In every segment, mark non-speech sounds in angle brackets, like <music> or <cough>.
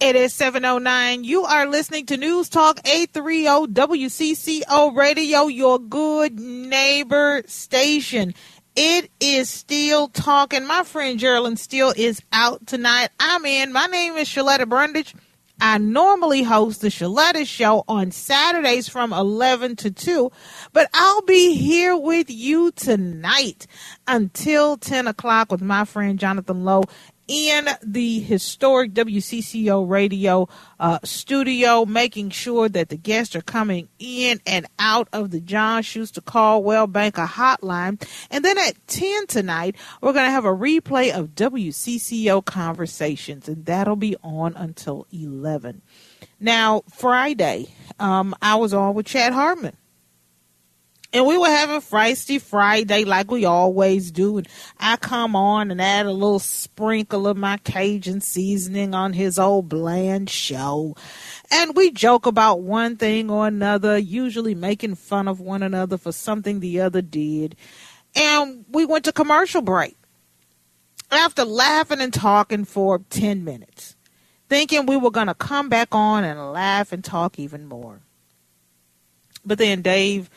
It is 709. You are listening to News Talk 830 WCCO Radio, your good neighbor station. It is still talking. My friend Geraldine Steele is out tonight. I'm in. My name is Shaletta Brundage. I normally host the Shaletta Show on Saturdays from 11 to 2, but I'll be here with you tonight until 10 o'clock with my friend Jonathan Lowe in the historic WCCO radio uh, studio, making sure that the guests are coming in and out of the John Schuster Coldwell Banker hotline. And then at 10 tonight, we're going to have a replay of WCCO conversations, and that'll be on until 11. Now, Friday, um, I was on with Chad Hartman and we were having Feisty Friday like we always do. And I come on and add a little sprinkle of my Cajun seasoning on his old bland show. And we joke about one thing or another, usually making fun of one another for something the other did. And we went to commercial break after laughing and talking for 10 minutes, thinking we were going to come back on and laugh and talk even more. But then Dave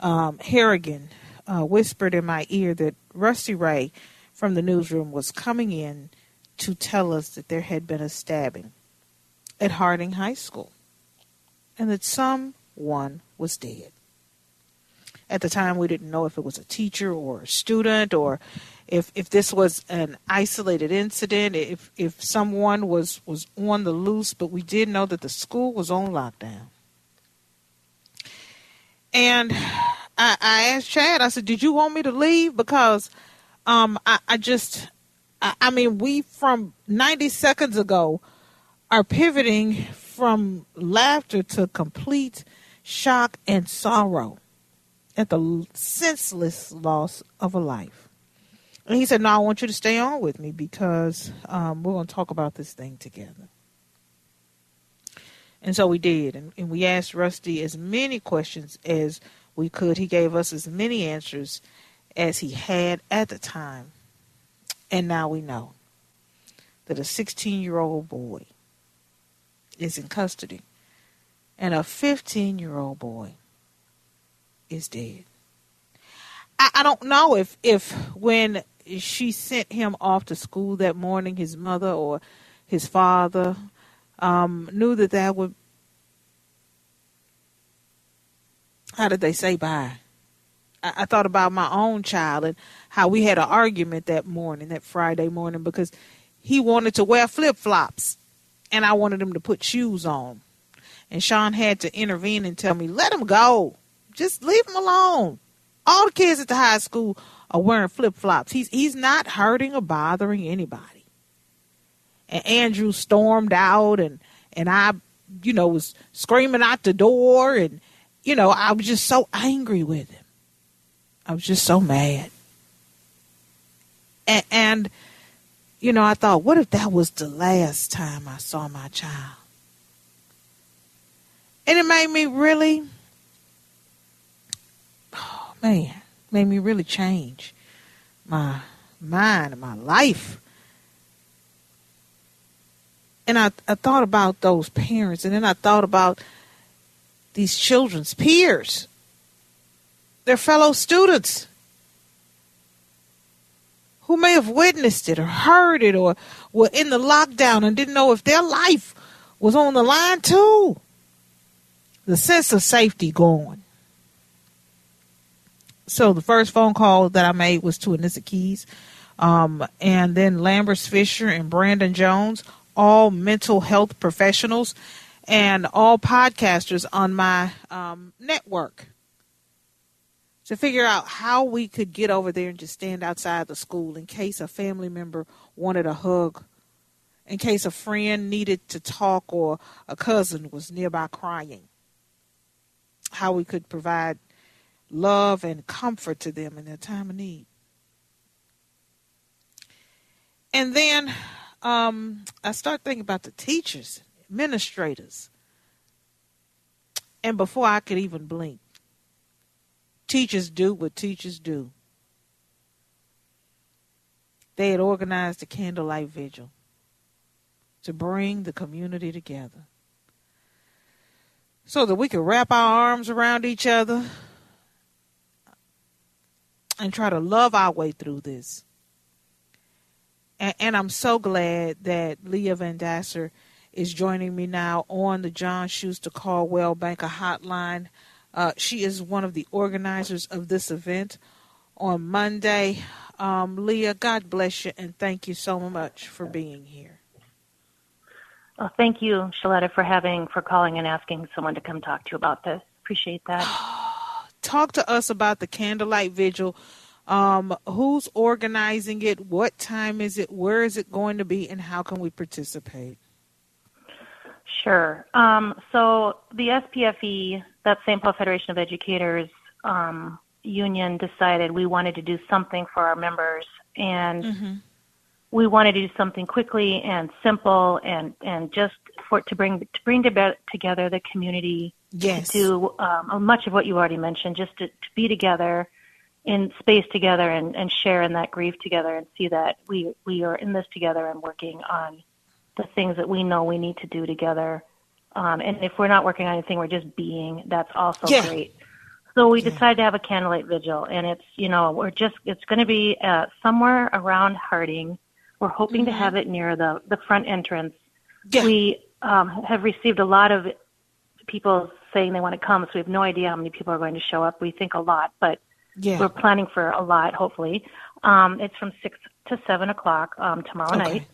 um, Harrigan uh, whispered in my ear that Rusty Ray from the newsroom was coming in to tell us that there had been a stabbing at Harding High School and that someone was dead. At the time, we didn't know if it was a teacher or a student or if if this was an isolated incident, if if someone was was on the loose, but we did know that the school was on lockdown. And I, I asked Chad, I said, Did you want me to leave? Because um, I, I just, I, I mean, we from 90 seconds ago are pivoting from laughter to complete shock and sorrow at the senseless loss of a life. And he said, No, I want you to stay on with me because um, we're going to talk about this thing together. And so we did. And, and we asked Rusty as many questions as we could. He gave us as many answers as he had at the time. And now we know that a 16 year old boy is in custody and a 15 year old boy is dead. I, I don't know if, if when she sent him off to school that morning, his mother or his father um, knew that that would how did they say bye? I, I thought about my own child and how we had an argument that morning, that Friday morning, because he wanted to wear flip flops and I wanted him to put shoes on. And Sean had to intervene and tell me, let him go. Just leave him alone. All the kids at the high school are wearing flip flops. He's he's not hurting or bothering anybody. And Andrew stormed out and and I, you know, was screaming out the door and you know, I was just so angry with him. I was just so mad. And, and, you know, I thought, what if that was the last time I saw my child? And it made me really, oh man, made me really change my mind and my life. And I, I thought about those parents, and then I thought about these children's peers, their fellow students, who may have witnessed it or heard it or were in the lockdown and didn't know if their life was on the line too. The sense of safety gone. So the first phone call that I made was to Anissa Keys, um, and then Lambers Fisher and Brandon Jones, all mental health professionals, and all podcasters on my um, network to figure out how we could get over there and just stand outside the school in case a family member wanted a hug, in case a friend needed to talk or a cousin was nearby crying. How we could provide love and comfort to them in their time of need. And then um, I start thinking about the teachers, administrators. And before I could even blink, teachers do what teachers do. They had organized a candlelight vigil to bring the community together so that we could wrap our arms around each other and try to love our way through this. And, and I'm so glad that Leah VanDassor is joining me now on the John Schuster Coldwell Banker Hotline. Uh, she is one of the organizers of this event on Monday. Um, Leah, God bless you and thank you so much for being here. Well, thank you, Shaletta, for having, for calling and asking someone to come talk to you about this. Appreciate that. <sighs> Talk to us about the candlelight vigil. Um, who's organizing it? What time is it? Where is it going to be? And how can we participate? Sure. Um, so the SPFE, that St. Paul Federation of Educators um, union, decided we wanted to do something for our members, and mm-hmm. we wanted to do something quickly and simple, and and just for to bring to bring together the community. Yes. To do um, much of what you already mentioned, just to, to be together in space together and, and share in that grief together and see that we we are in this together and working on the things that we know we need to do together. Um, and if we're not working on anything, we're just being. That's also yeah. great. So we yeah. decided to have a candlelight vigil, and it's you know we're just it's going to be uh, somewhere around Harding. We're hoping mm-hmm. to have it near the the front entrance. Yeah. We um, have received a lot of people saying they want to come, so we have no idea how many people are going to show up. We think a lot, but yeah. we're planning for a lot. Hopefully, um, it's from six to seven o'clock um, tomorrow okay. night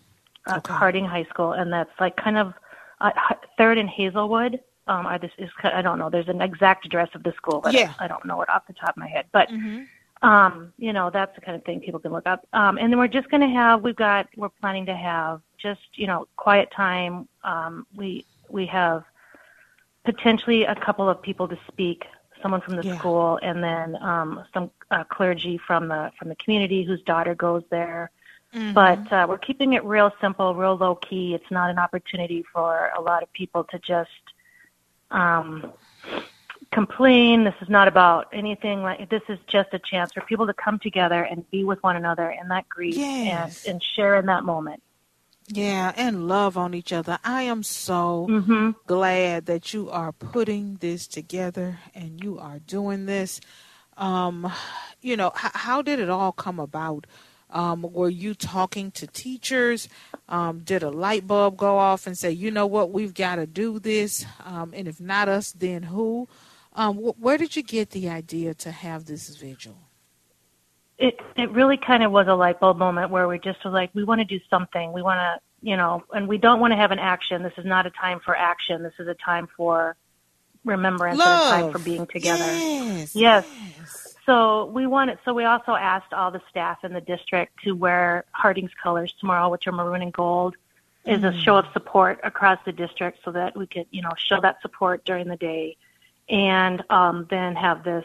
uh, okay. Harding High School, and that's like kind of uh, Third in Hazelwood. Um, I, this is I don't know. There's an exact address of the school, but yeah. I, I don't know it off the top of my head. But mm-hmm. um, you know, that's the kind of thing people can look up. Um, and then we're just going to have. We've got. We're planning to have just you know quiet time. Um, we we have potentially a couple of people to speak someone from the yeah. school and then um, some uh, clergy from the from the community whose daughter goes there Mm-hmm. But uh, we're keeping it real simple, real low key. It's not an opportunity for a lot of people to just um, complain. This is not about anything like this. Is just a chance for people to come together and be with one another in that grief yes. and, and share in that moment. Yeah, and love on each other. I am so mm-hmm. glad that you are putting this together and you are doing this. Um, you know, h- how did it all come about? Um, were you talking to teachers? Um, did a light bulb go off and say, you know what, we've got to do this? Um, and if not us, then who? Um, wh- where did you get the idea to have this vigil? It it really kind of was a light bulb moment where we just were like, we want to do something. We want to, you know, and we don't want to have an action. This is not a time for action. This is a time for remembrance Love. and a time for being together. Yes. yes. yes. So we wanted. So we also asked all the staff in the district to wear Harding's colors tomorrow, which are maroon and gold, is a show of support across the district, so that we could, you know, show that support during the day, and um, then have this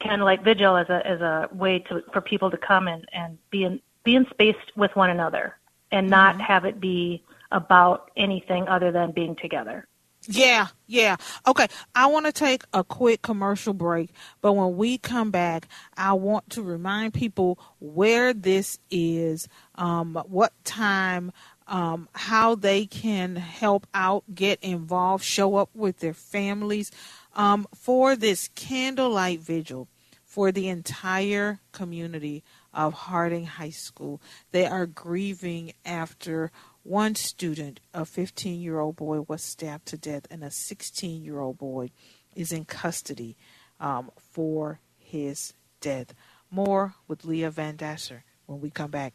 candlelight vigil as a as a way to for people to come and and be in be in space with one another, and not mm-hmm. have it be about anything other than being together. Yeah, yeah. Okay, I want to take a quick commercial break, but when we come back, I want to remind people where this is, um, what time, um, how they can help out, get involved, show up with their families um, for this candlelight vigil for the entire community of Harding High School. They are grieving after one student, a 15 year old boy, was stabbed to death, and a 16 year old boy is in custody um, for his death. More with Leah VanDassor when we come back.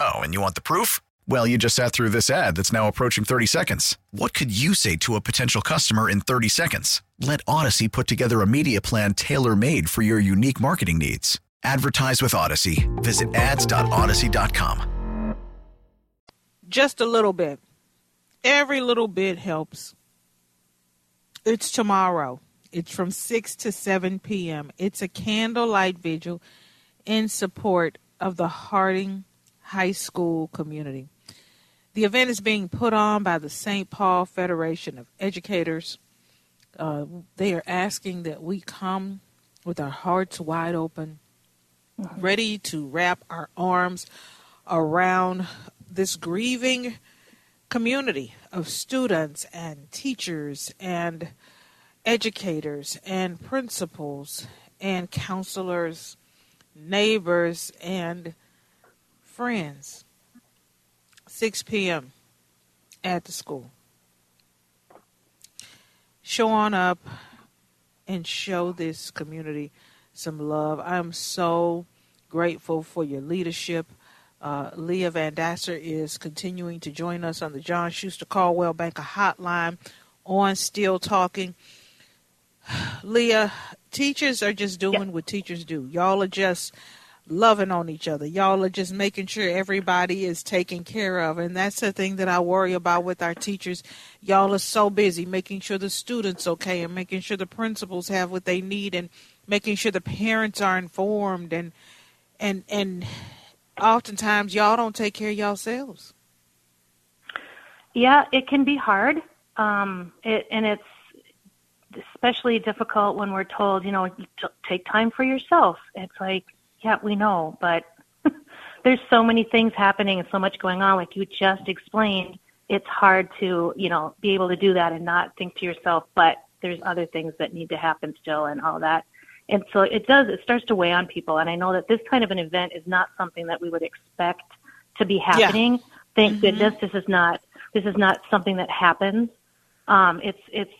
Oh, and you want the proof? Well, you just sat through this ad that's now approaching 30 seconds. What could you say to a potential customer in 30 seconds? Let Odyssey put together a media plan tailor made for your unique marketing needs. Advertise with Odyssey. Visit ads.odyssey.com. Just a little bit. Every little bit helps. It's tomorrow. It's from 6 to 7 p.m. It's a candlelight vigil in support of the Harding High School community. The event is being put on by the St. Paul Federation of Educators. Uh, they are asking that we come with our hearts wide open, ready to wrap our arms around this grieving community of students and teachers and educators and principals and counselors, neighbors, and friends. 6 p.m. at the school. Show on up and show this community some love. I'm so grateful for your leadership. Uh, Leah VanDassor is continuing to join us on the John Schuster Coldwell Banker Hotline on Still Talking. <sighs> Leah, teachers are just doing what teachers do. Y'all are just loving on each other. Y'all are just making sure everybody is taken care of. And that's the thing that I worry about with our teachers. Y'all are so busy making sure the students okay and making sure the principals have what they need and making sure the parents are informed and and and oftentimes y'all don't take care of yourselves. Yeah, it can be hard. Um it and it's especially difficult when we're told, you know, take time for yourself. It's like yeah, we know, but <laughs> there's so many things happening and so much going on, like you just explained. It's hard to, you know, be able to do that and not think to yourself, but there's other things that need to happen still and all that. And so it does, it starts to weigh on people. And I know that this kind of an event is not something that we would expect to be happening. Yeah. Thank mm-hmm. goodness this is not, this is not something that happens. Um, it's, it's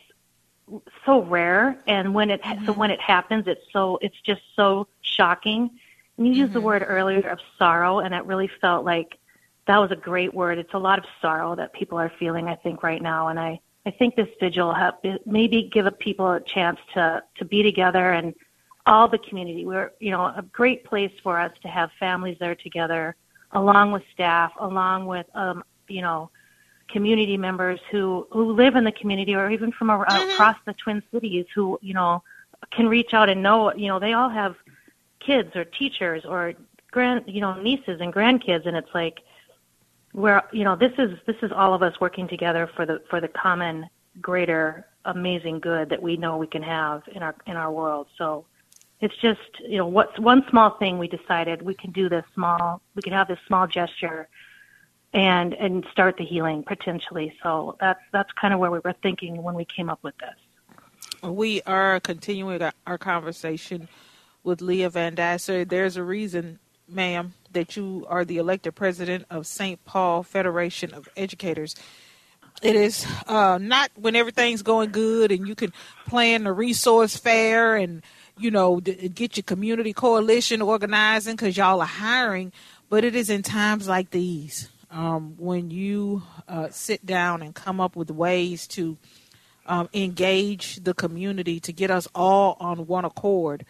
so rare. And when it, mm-hmm. so when it happens, it's so, it's just so shocking and you mm-hmm. used the mm-hmm. word earlier of sorrow, and it really felt like that was a great word. It's a lot of sorrow that people are feeling, I think, right now. And I, I think this vigil have maybe give people a chance to to be together and all the community. We're you know a great place for us to have families there together, along with staff, along with um, you know community members who who live in the community or even from mm-hmm. across the Twin Cities who you know can reach out and know you know they all have kids or teachers or grand you know nieces and grandkids and it's like where you know this is this is all of us working together for the for the common greater amazing good that we know we can have in our in our world. So it's just you know what's one small thing we decided we can do this small we can have this small gesture and and start the healing potentially. So that's that's kind of where we were thinking when we came up with this. We are continuing our conversation with Leah VanDassor. There's a reason, ma'am, that you are the elected president of St. Paul Federation of Educators. It is uh, not when everything's going good and you can plan a resource fair and you know get your community coalition organizing because y'all are hiring, but it is in times like these um, when you uh, sit down and come up with ways to um, engage the community to get us all on one accord.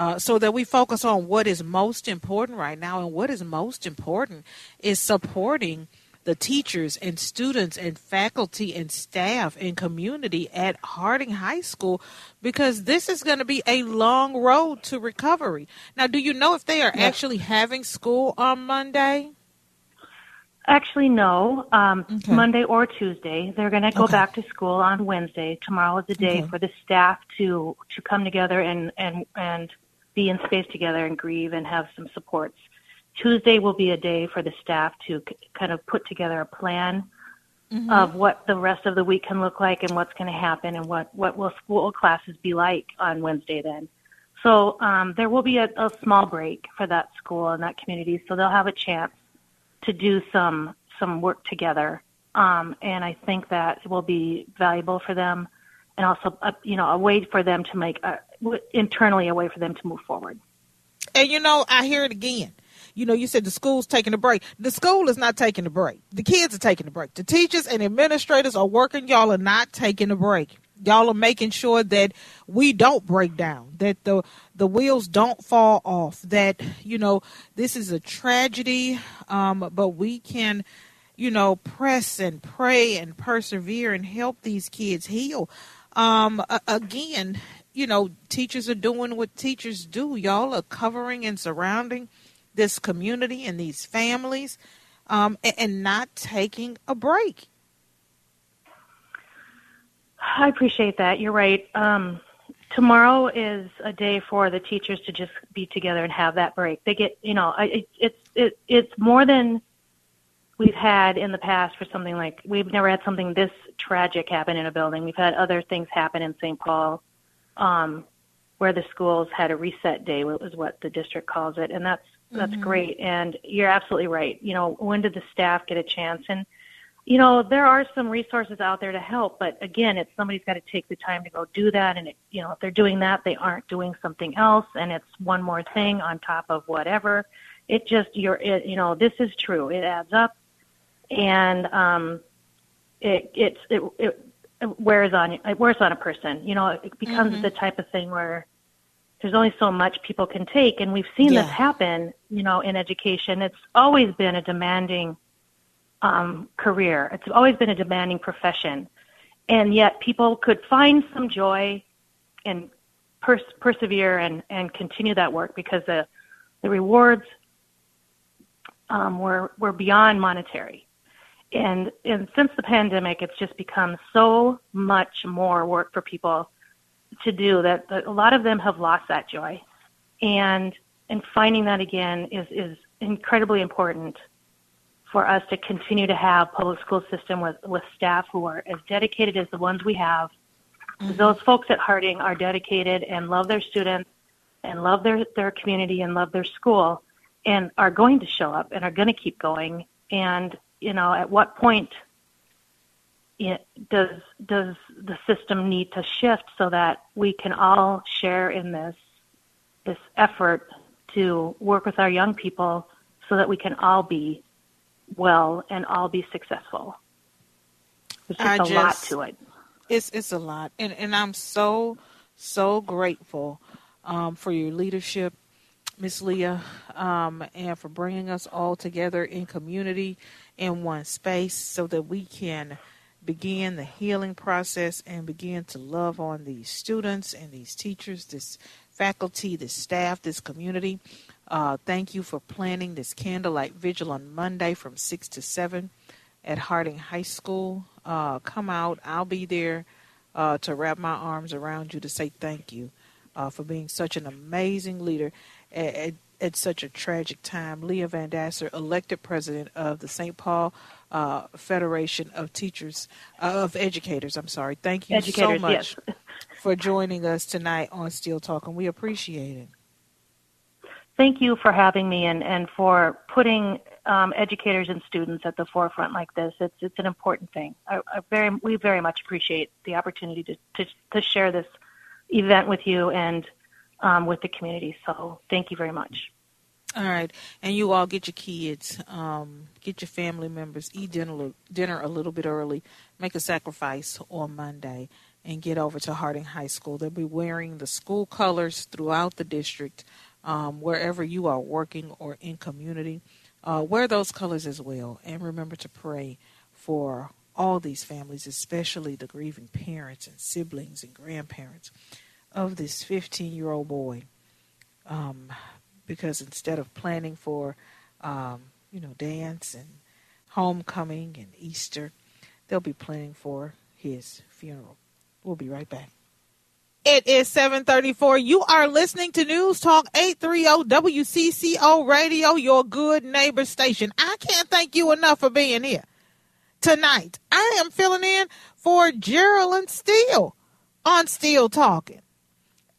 Uh, so that we focus on what is most important right now. And what is most important is supporting the teachers and students and faculty and staff and community at Harding High School because this is going to be a long road to recovery. Now, do you know if they are actually having school on Monday? Actually, no. Um, okay. Monday or Tuesday. They're going to go okay. back to school on Wednesday. Tomorrow is the day okay. for the staff to to come together and and and be in space together and grieve and have some supports. Tuesday will be a day for the staff to c- kind of put together a plan mm-hmm. of what the rest of the week can look like and what's going to happen and what what will school classes be like on Wednesday then. So um, there will be a, a small break for that school and that community, so they'll have a chance to do some some work together. Um, and I think that will be valuable for them, and also a, you know a way for them to make a, internally a way for them to move forward. And you know, I hear it again. You know, you said the school's taking a break. The school is not taking a break. The kids are taking a break. The teachers and administrators are working. Y'all are not taking a break y'all are making sure that we don't break down that the the wheels don't fall off that you know this is a tragedy um, but we can you know press and pray and persevere and help these kids heal um, again you know teachers are doing what teachers do y'all are covering and surrounding this community and these families um, and, and not taking a break I appreciate that. You're right. Um, tomorrow is a day for the teachers to just be together and have that break. They get, you know, it, it's it, it's more than we've had in the past for something like we've never had something this tragic happen in a building. We've had other things happen in St. Paul, um, where the schools had a reset day, was what the district calls it, and that's that's mm-hmm. great. And you're absolutely right. You know, when did the staff get a chance? And you know, there are some resources out there to help, but again, it's somebody's got to take the time to go do that. And it, you know, if they're doing that, they aren't doing something else, and it's one more thing on top of whatever. It just, you're, it, you know, this is true. It adds up, and um, it, it's, it, it, it wears on, it wears on a person. You know, it becomes mm-hmm. the type of thing where there's only so much people can take, and we've seen yeah. this happen. You know, in education, it's always been a demanding um, career. It's always been a demanding profession. And yet people could find some joy and pers- persevere and, and continue that work because the, the rewards um, were, were beyond monetary. And, and since the pandemic, it's just become so much more work for people to do that, that a lot of them have lost that joy. And, and finding that again is, is incredibly important for us to continue to have public school system with, with staff who are as dedicated as the ones we have. Mm-hmm. Those folks at Harding are dedicated and love their students and love their, their community and love their school and are going to show up and are going to keep going. And, you know, at what point it, does, does the system need to shift so that we can all share in this, this effort to work with our young people so that we can all be well and all be successful. It's just I a just, lot to it. It's it's a lot, and and I'm so so grateful um, for your leadership, Miss Leah, um, and for bringing us all together in community in one space so that we can begin the healing process and begin to love on these students and these teachers, this faculty, this staff, this community. Uh, thank you for planning this candlelight vigil on Monday from 6 to 7 at Harding High School. Uh, come out. I'll be there uh, to wrap my arms around you to say thank you uh, for being such an amazing leader at, at, such a tragic time. Leah VanDassor, elected president of the St. Paul uh, Federation of Teachers, uh, of Educators. I'm sorry. Thank you Educators, so much yes. for joining us tonight on Still Talking. We appreciate it. thank you for having me and, and for putting um, educators and students at the forefront like this. It's it's an important thing. I, I very we very much appreciate the opportunity to to, to share this event with you and um, with the community. So thank you very much. All right, and you all get your kids, um, get your family members, eat dinner dinner a little bit early, make a sacrifice on Monday, and get over to Harding High School. They'll be wearing the school colors throughout the district, um, wherever you are working or in community. Uh, wear those colors as well, and remember to pray for all these families, especially the grieving parents and siblings and grandparents of this 15 year old boy. Um, because instead of planning for, um, you know, dance and homecoming and Easter, they'll be planning for his funeral. We'll be right back. It is 734. You are listening to News Talk 830 WCCO Radio, your good neighbor station. I can't thank you enough for being here tonight. I am filling in for Geraldine Steele on Steele Talking.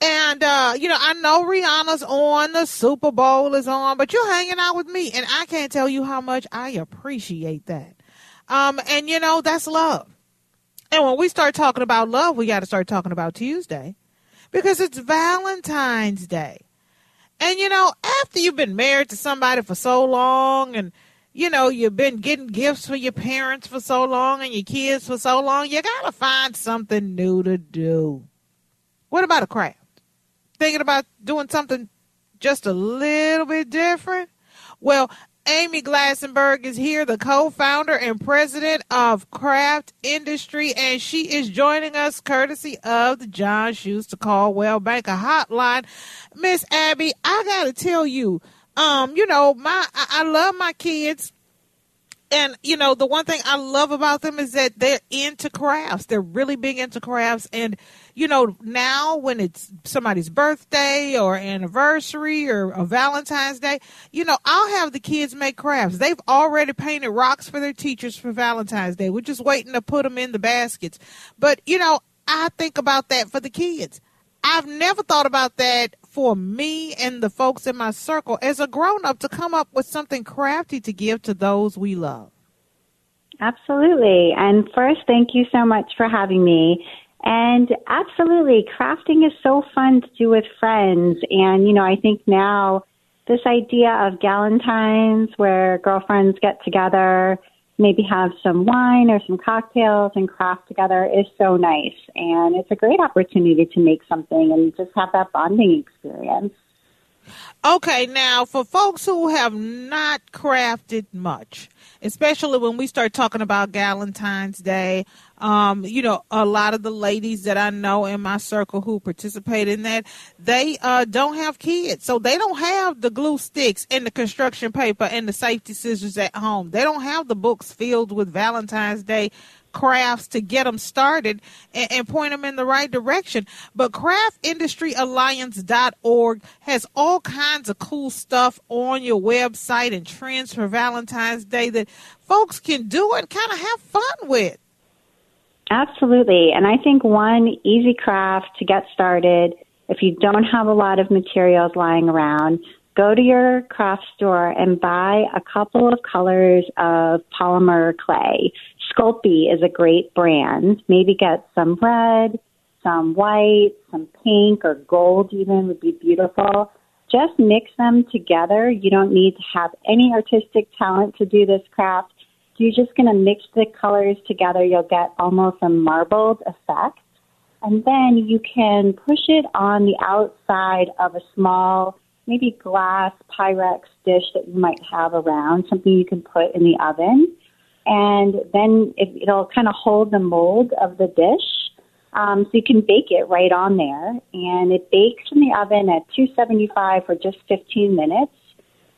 And uh, you know, I know Rihanna's on, the Super Bowl is on, but you're hanging out with me, and I can't tell you how much I appreciate that. Um, and you know, that's love. And when we start talking about love, we got to start talking about Tuesday because it's Valentine's Day. And you know, after you've been married to somebody for so long and you know, you've been getting gifts for your parents for so long and your kids for so long, you got to find something new to do. What about a craft? Thinking about doing something just a little bit different? Well, Abby Glassenberg is here, the co founder and president of Craft Industry, and she is joining us courtesy of the John Schuster Coldwell Banker Hotline. Miss Abby, I got to tell you, um, you know, my I, I love my kids and you know the one thing i love about them is that they're into crafts. They're really big into crafts. And you know now when it's somebody's birthday or anniversary or a valentine's day you know i'll have the kids make crafts. They've already painted rocks for their teachers for valentine's day. We're just waiting to put them in the baskets. But you know i think about that for the kids. I've never thought about that for me and the folks in my circle as a grown up to come up with something crafty to give to those we love. Absolutely. And first, thank you so much for having me. And absolutely, crafting is so fun to do with friends. And, you know, I think now this idea of Galentine's where girlfriends get together maybe have some wine or some cocktails and craft together is so nice. And it's a great opportunity to make something and just have that bonding experience. Okay, now for folks who have not crafted much, especially when we start talking about Valentine's Day, um, you know, a lot of the ladies that I know in my circle who participate in that, they uh, don't have kids. So they don't have the glue sticks and the construction paper and the safety scissors at home. They don't have the books filled with Valentine's Day crafts to get them started and, and, point them in the right direction. But craftindustryalliance.org has all kinds of cool stuff on your website and trends for Valentine's Day that folks can do and kind of have fun with. Absolutely. And I think one easy craft to get started if you don't have a lot of materials lying around, go to your craft store and buy a couple of colors of polymer clay. Sculpey is a great brand. Maybe get some red, some white, some pink or gold even would be beautiful. Just mix them together. You don't need to have any artistic talent to do this craft. You're just going to mix the colors together. You'll get almost a marbled effect. And then you can push it on the outside of a small, maybe glass Pyrex dish that you might have around, something you can put in the oven and then it, it'll kind of hold the mold of the dish. Um, so you can bake it right on there, and it bakes in the oven at 275 for just 15 minutes.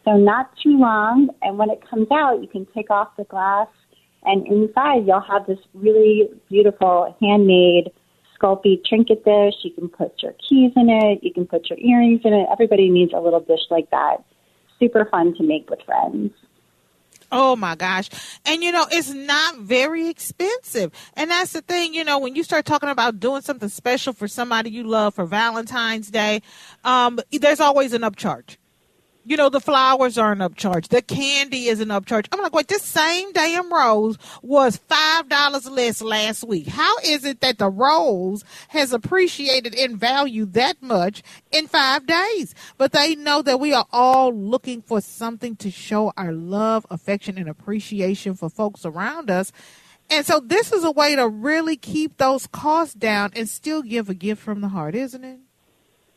So not too long. And when it comes out, you can take off the glass, and inside you'll have this really beautiful handmade Sculpey trinket dish. You can put your keys in it. You can put your earrings in it. Everybody needs a little dish like that. Super fun to make with friends. Oh my gosh. And you know, it's not very expensive. And that's the thing, you know, when you start talking about doing something special for somebody you love for Valentine's Day, um, there's always an upcharge. You know, the flowers are an upcharge. The candy is an upcharge. I'm like, wait, this same damn rose was $5 less last week. How is it that the rose has appreciated in value that much in five days? But they know that we are all looking for something to show our love, affection, and appreciation for folks around us. And so this is a way to really keep those costs down and still give a gift from the heart, isn't it?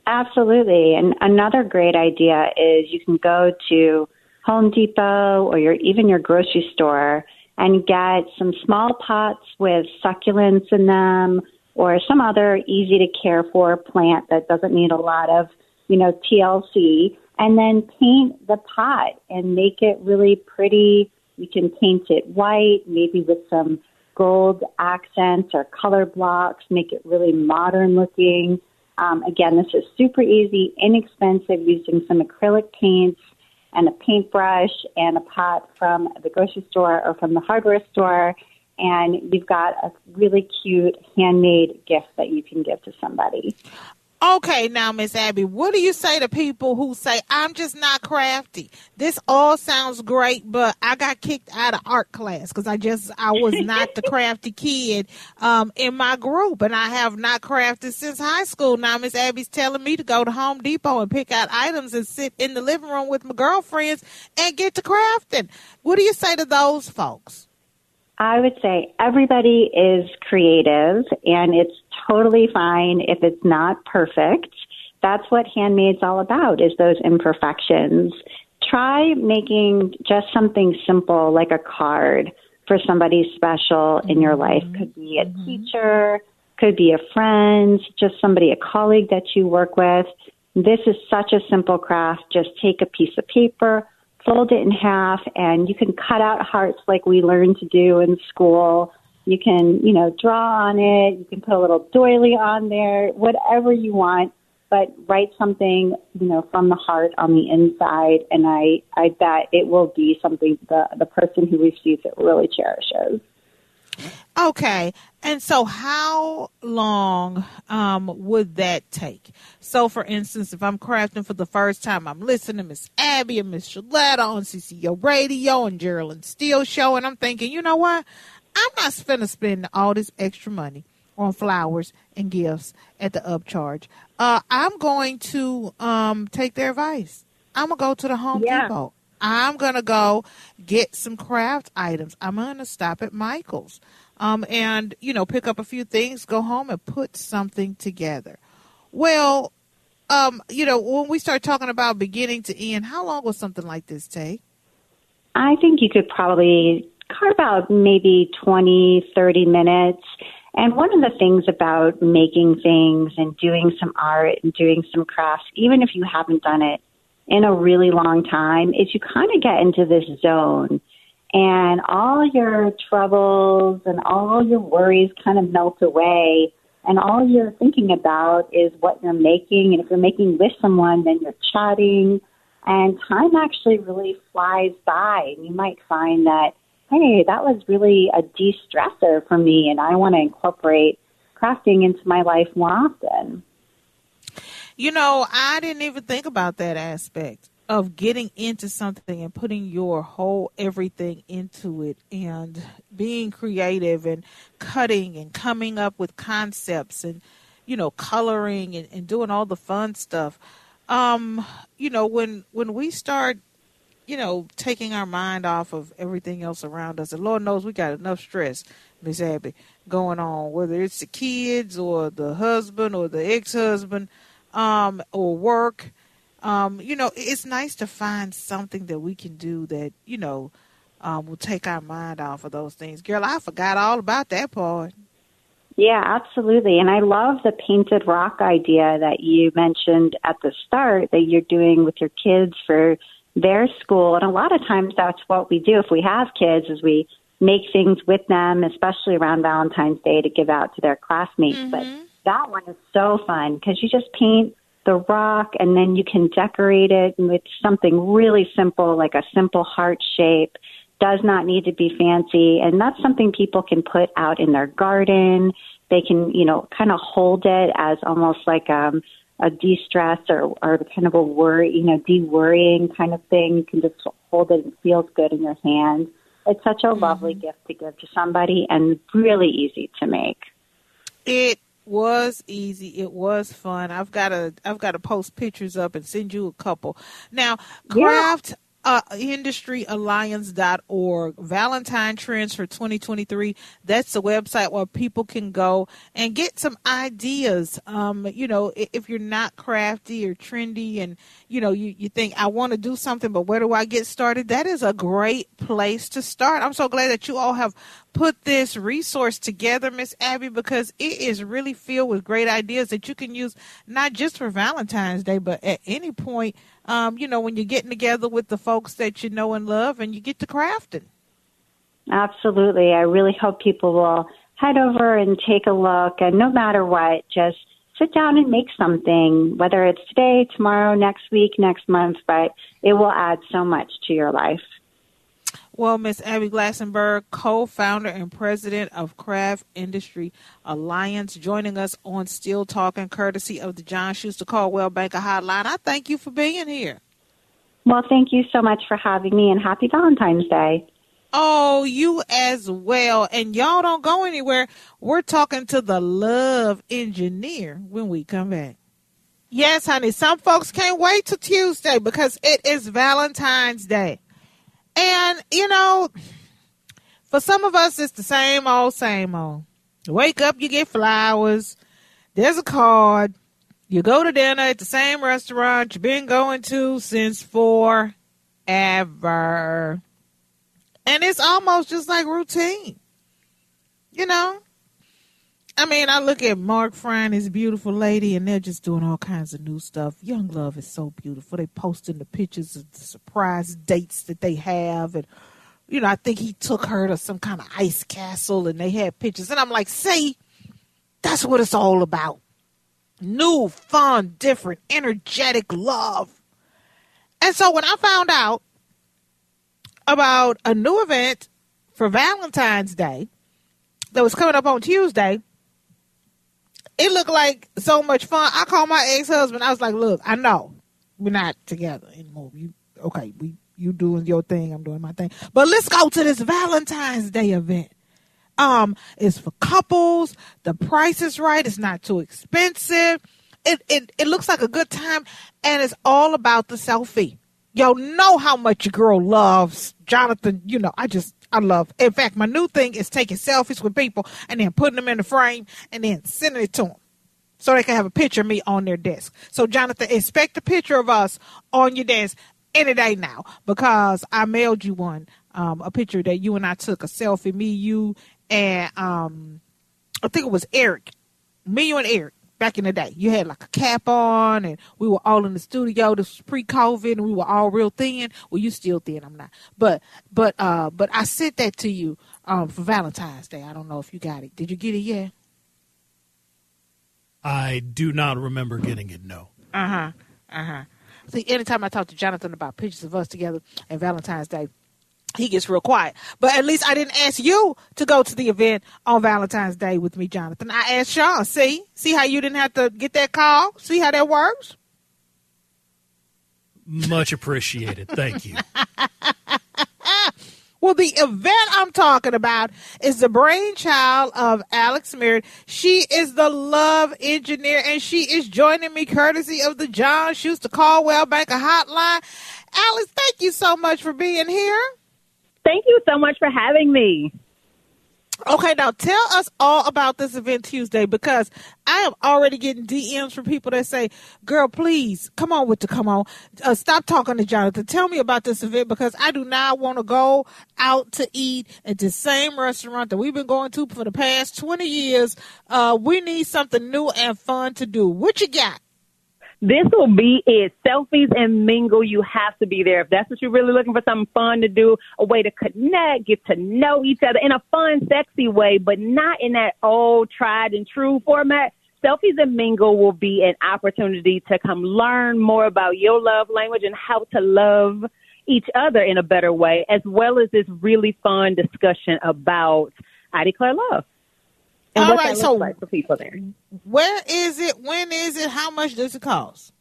Absolutely. And another great idea is you can go to Home Depot or your even your grocery store and get some small pots with succulents in them or some other easy to care for plant that doesn't need a lot of, you know, TLC and then paint the pot and make it really pretty. You can paint it white, maybe with some gold accents or color blocks, make it really modern looking. Um, again, this is super easy, inexpensive, using some acrylic paints and a paintbrush and a pot from the grocery store or from the hardware store. And you've got a really cute handmade gift that you can give to somebody. Okay, now, Miss Abby, what do you say to people who say, I'm just not crafty? This all sounds great, but I got kicked out of art class because I just, I was not the <laughs> crafty kid um, in my group, and I have not crafted since high school. Now, Miss Abby's telling me to go to Home Depot and pick out items and sit in the living room with my girlfriends and get to crafting. What do you say to those folks? I would say everybody is creative and it's totally fine if it's not perfect. That's what handmade's all about is those imperfections. Try making just something simple like a card for somebody special in your life. Mm-hmm. Could be a mm-hmm. teacher, could be a friend, just somebody, a colleague that you work with. This is such a simple craft. Just take a piece of paper, fold it in half, and you can cut out hearts like we learned to do in school. You can, you know, draw on it. You can put a little doily on there, whatever you want, but write something, you know, from the heart on the inside. And I, I bet it will be something the, the person who receives it really cherishes. Okay. And so, how long um, would that take? So, for instance, if I'm crafting for the first time, I'm listening to Miss Abby and Miss Shaletta on CCO Radio and Geraldine Steele show, and I'm thinking, you know what? I'm not to spend all this extra money on flowers and gifts at the upcharge. Uh, I'm going to um, take their advice. I'm going to go to the Home Yeah. Depot. I'm going to go get some craft items. I'm going to stop at Michael's um, and, you know, pick up a few things, go home and put something together. Well, um, you know, when we start talking about beginning to end, how long will something like this take? I think you could probably carve out maybe 20, 30 minutes. And one of the things about making things and doing some art and doing some crafts, even if you haven't done it in a really long time, is you kind of get into this zone and all your troubles and all your worries kind of melt away. And all you're thinking about is what you're making. And if you're making with someone, then you're chatting. And time actually really flies by. And you might find that, hey, that was really a de stressor for me. And I want to incorporate crafting into my life more often. You know, I didn't even think about that aspect of getting into something and putting your whole everything into it and being creative and cutting and coming up with concepts and you know coloring and, and doing all the fun stuff um you know when when we start you know taking our mind off of everything else around us and lord knows we got enough stress miss abby going on whether it's the kids or the husband or the ex-husband um or work um, you know, it's nice to find something that we can do that, you know, um, will take our mind off of those things. Girl, I forgot all about that part. Yeah, absolutely. And I love the painted rock idea that you mentioned at the start that you're doing with your kids for their school. And a lot of times that's what we do if we have kids is we make things with them, especially around Valentine's Day to give out to their classmates. Mm-hmm. But that one is so fun because you just paint the rock and then you can decorate it with something really simple like a simple heart shape does not need to be fancy and that's something people can put out in their garden they can you know kind of hold it as almost like um a de-stress or, or kind of a worry, you know, de-worrying kind of thing. You can just hold it. and It feels good in your hand. It's such a mm-hmm. lovely gift to give to somebody and really easy to make. It was easy. It was fun. I've got to I've got to post pictures up and send you a couple. Now, craft uh, industryalliance.org. Valentine Trends for 2023. That's the website where people can go and get some ideas. Um, you know, if you're not crafty or trendy and, you know, you, you think, I want to do something, but where do I get started? That is a great place to start. I'm so glad that you all have put this resource together, Miss Abby, because it is really filled with great ideas that you can use not just for Valentine's Day, but at any point um, you know, when you're getting together with the folks that you know and love and you get to crafting. Absolutely. I really hope people will head over and take a look and no matter what, just sit down and make something, whether it's today, tomorrow, next week, next month, but it will add so much to your life. Well, Miss Abby Glassenberg, co-founder and president of Craft Industry Alliance, joining us on Still Talking, courtesy of the John Schuster Coldwell Banker Hotline. I thank you for being here. Well, thank you so much for having me, and happy Valentine's Day. Oh, you as well. And y'all don't go anywhere. We're talking to the love engineer when we come back. Yes, honey. Some folks can't wait till Tuesday because it is Valentine's Day. And, you know, for some of us, it's the same old, same old. Wake up, you get flowers, there's a card, you go to dinner at the same restaurant you've been going to since forever. And it's almost just like routine. You know? I mean, I look at Mark Fry his beautiful lady, and they're just doing all kinds of new stuff. Young Love is so beautiful. They posting the pictures of the surprise dates that they have, and you know, I think he took her to some kind of ice castle, and they had pictures. And I'm like, see, that's what it's all about: new, fun, different, energetic love. And so when I found out about a new event for Valentine's Day that was coming up on Tuesday it looked like so much fun. I called my ex husband. I was like, "Look, I know we're not together anymore. You okay? We you doing your thing. I'm doing my thing. But let's go to this Valentine's Day event. Um, it's for couples. The price is right. It's not too expensive. It it it looks like a good time, and it's all about the selfie. Yo, know how much your girl loves Jonathan. You know, I just I love. In fact, my new thing is taking selfies with people and then putting them in the frame and then sending it to them so they can have a picture of me on their desk. So, Jonathan, expect a picture of us on your desk any day now because I mailed you one, um, a picture that you and I took, a selfie, me, you, and um, I think it was Eric, me, you, and Eric back in the day. You had like a cap on, and we were all in the studio. This was pre-COVID, and we were all real thin. Well, you still thin. I'm not, but but uh, but I sent that to you um for Valentine's Day. I don't know if you got it. Did you get it yet? I do not remember getting it. No. Uh huh. Uh huh. See, anytime I talk to Jonathan about pictures of us together and Valentine's Day, he gets real quiet. But at least I didn't ask you to go to the event on Valentine's Day with me, Jonathan. I asked Sean. See? See how you didn't have to get that call? See how that works? Much appreciated. Thank you. <laughs> well, the event I'm talking about is the brainchild of Alex Merritt. She is the love engineer, and she is joining me courtesy of the John Schuster Coldwell Banker Hotline. Alex, thank you so much for being here. Thank you so much for having me. Okay, now tell us all about this event Tuesday because I am already getting DMs from people that say, "Girl, please come on with the come on, uh, stop talking to Jonathan. Tell me about this event because I do not want to go out to eat at the same restaurant that we've been going to for the past twenty years. Uh, we need something new and fun to do. What you got?" This will be it. Selfies and mingle. You have to be there. If that's what you're really looking for, something fun to do, a way to connect, get to know each other in a fun, sexy way, but not in that old tried and true format. Selfies and Mingle will be an opportunity to come learn more about your love language and how to love each other in a better way, as well as this really fun discussion about I declare love. And All what right, that so looks like for people there. Where is it? When is it? How much does it cost?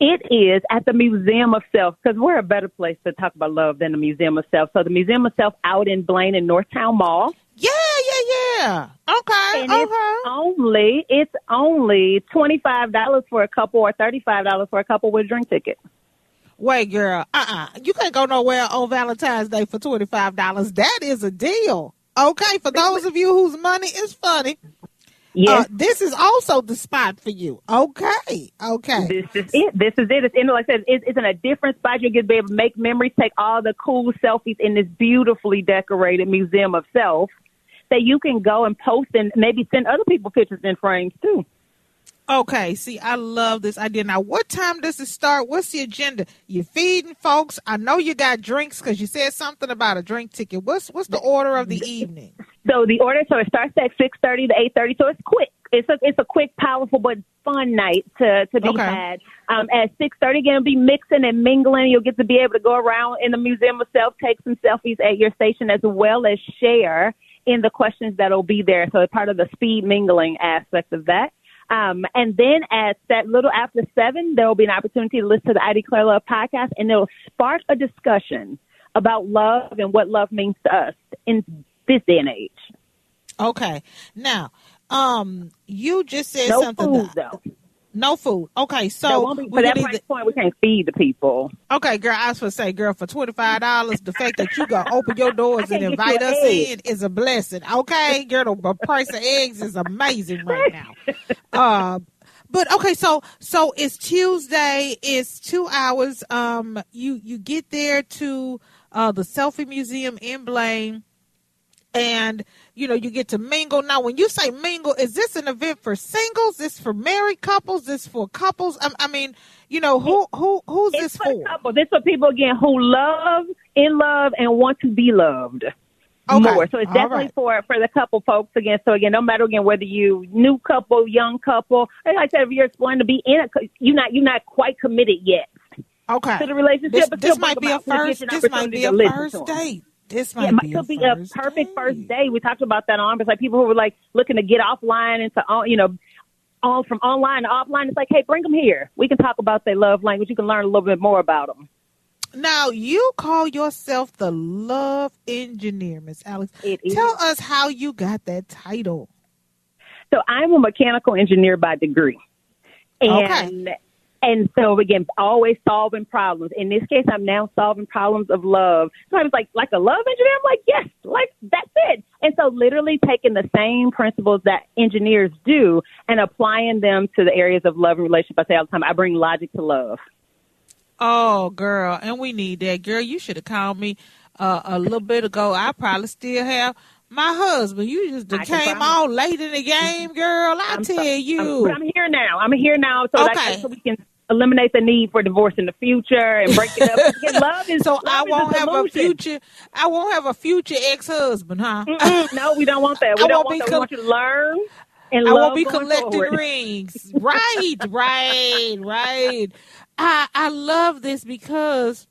It is at the Museum of Self because we're a better place to talk about love than the Museum of Self. So the Museum of Self out in Blaine in Northtown Mall. Yeah, yeah, yeah. Okay, and okay. it's only it's only twenty five dollars for a couple or thirty five dollars for a couple with a drink ticket. Wait, girl. Uh uh You can't go nowhere on Valentine's Day for twenty five dollars. That is a deal. Okay, for those of you whose money is funny. Yes. Uh, this is also the spot for you. Okay. Okay. This is it. This is it. It's in, like I said, it's, it's in a different spot. You get to be able to make memories, take all the cool selfies in this beautifully decorated Museum of Self that you can go and post and maybe send other people pictures in frames too. Okay, see, I love this idea. Now, what time does it start? What's the agenda? You feeding folks? I know you got drinks because you said something about a drink ticket. What's what's the order of the evening? So the order, so it starts at six thirty to eight thirty. So it's quick. It's a it's a quick, powerful but fun night to to be Okay. had. Um, at six thirty, again, be mixing and mingling. You'll get to be able to go around in the museum itself, take some selfies at your station, as well as share in the questions that'll be there. So it's part of the speed mingling aspect of that. Um, and then at that little after seven, there will be an opportunity to listen to the I Declare Love podcast, and it'll spark a discussion about love and what love means to us in this day and age. Okay. Now, um, you just said No something. food, that- though. No food. Okay, so be- for that price point, we can't feed the people. Okay, girl, I was to say, girl, for twenty five dollars, the fact that you gonna open your doors <laughs> and I can't get invite us egg. in is a blessing. Okay, girl, the price of eggs is amazing right <laughs> now. Uh, but okay, so so it's Tuesday. It's two hours. Um, you you get there to uh the Selfie Museum in Blaine, and you know you get to mingle. Now, when you say mingle, is this an event for singles? This for married couples? This for couples? I, I mean, you know who who who's It's this for for? the couple. This for people again who love, in love, and want to be loved. Okay. More. So it's definitely right. for for the couple folks again. So again, no matter again whether you new couple, young couple, like I said, if you're exploring to be in a, you're not you're not quite committed yet Okay. to the relationship. This, but this might be a first. Give you an This might be a first date. This might it might be a be a perfect date. first day. We talked about that on. It's like people who were like looking to get offline into on, uh, you know, on from online to offline. It's like, hey, bring them here. We can talk about their love language. You can learn a little bit more about them. Now you call yourself the love engineer, Miss Alex. It is. Tell us how you got that title. So I'm a mechanical engineer by degree. And and so again, always solving problems. In this case, I'm now solving problems of love. Sometimes like like a love engineer, I'm like, yes, like that's it. And so literally taking the same principles that engineers do and applying them to the areas of love and relationship. I say all the time, I bring logic to love. Oh, girl, and we need that, girl. You should have called me uh, a little bit ago. I probably still have my husband. You just I came all late in the game, girl. I I'm tell so- you. I'm, but I'm here now. I'm here now so that so we can eliminate the need for divorce in the future and break it up. Again, <laughs> love is so love I won't have a future. I won't have a future ex husband, huh? Mm-mm, no, we don't want that. <laughs> We I don't won't want be that. We want you to learn and I won't be collecting forward. rings. Right, right, right. I I love this because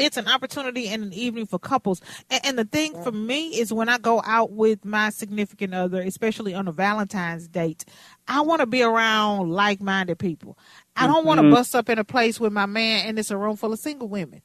it's an opportunity and an evening for couples. And, and the thing for me is when I go out with my significant other, especially on a Valentine's date, I want to be around like-minded people. I don't want to bust up in a place with my man and it's a room full of single women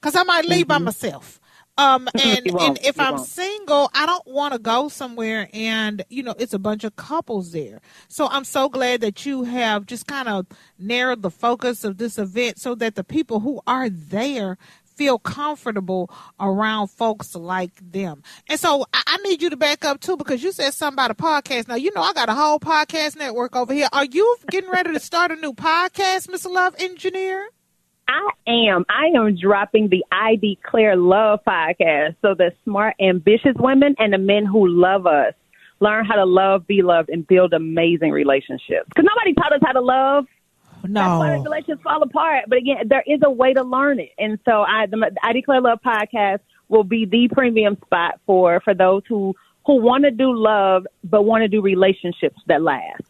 because I might leave by myself. Um, <laughs> and, and if You I'm won't. single, I don't want to go somewhere and, you know, it's a bunch of couples there. So I'm so glad that you have just kind of narrowed the focus of this event so that the people who are there feel comfortable around folks like them. And so I, I need you to back up too because you said something about a podcast. Now, you know, I got a whole podcast network over here. Are you getting ready to start a new podcast, Mr. Love Engineer? I am. I am dropping the I Declare Love podcast so that smart, ambitious women and the men who love us learn how to love, be loved, and build amazing relationships. Because nobody taught us how to love. That's why learn it, and so I I declare love podcast will be the premium spot for for those who who want to do love but want to do relationships that last,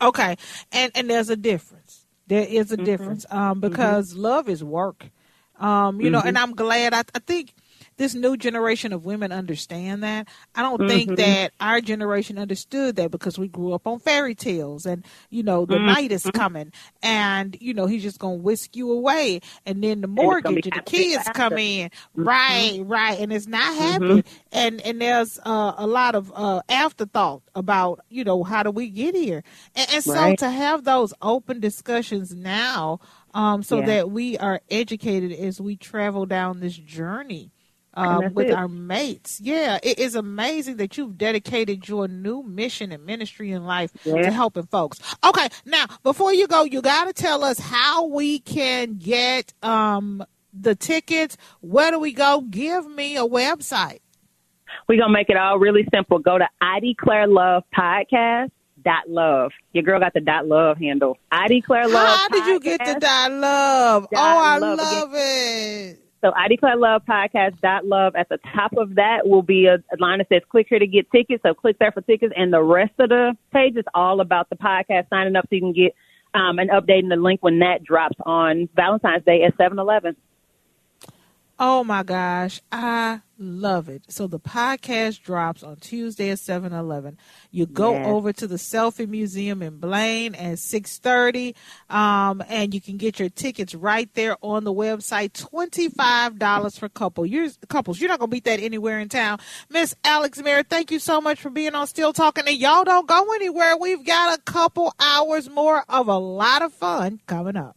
okay? and and there's a difference. There is Mm-hmm. a difference um, because love is work. Um, you know, and I'm glad. I, I think this new generation of women understand that. I don't Mhm. think that our generation understood that because we grew up on fairy tales and you know the Mhm. knight is coming and you know he's just gonna whisk you away and then the it's gonna be mortgage and the kids come in Mhm. right right and it's not happy Mhm. and and there's uh, a lot of uh, afterthought about you know how do we get here and, and so Right. to have those open discussions now um, so Yeah. that we are educated as we travel down this journey Um, with it. our mates. Yeah, it is amazing that you've dedicated your new mission and ministry in life Yeah. to helping folks. Okay, now before you go, you got to tell us how we can get um, the tickets. Where do we go? Give me a website. We're gonna make it all really simple. Go to I Declare Love Podcast dot love. Your girl got the dot love handle. I Declare Love. How did you get the dot love? Dot oh, I love love it. So I Love Podcast dot love. At the top of that will be a, a line that says click here to get tickets. So click there for tickets and the rest of the page is all about the podcast signing up so you can get um, an update and the link when that drops on Valentine's Day at seven eleven. Oh my gosh, I love it. So the podcast drops on Tuesday at 7-Eleven. You go Yes. over to the Selfie Museum in Blaine at 6.30, um, and you can get your tickets right there on the website. $25 for couple. You're, couples. You're not going to beat that anywhere in town. Miss Alex Merritt, thank you so much for being on Still Talking. And y'all don't go anywhere. We've got a couple hours more of a lot of fun coming up.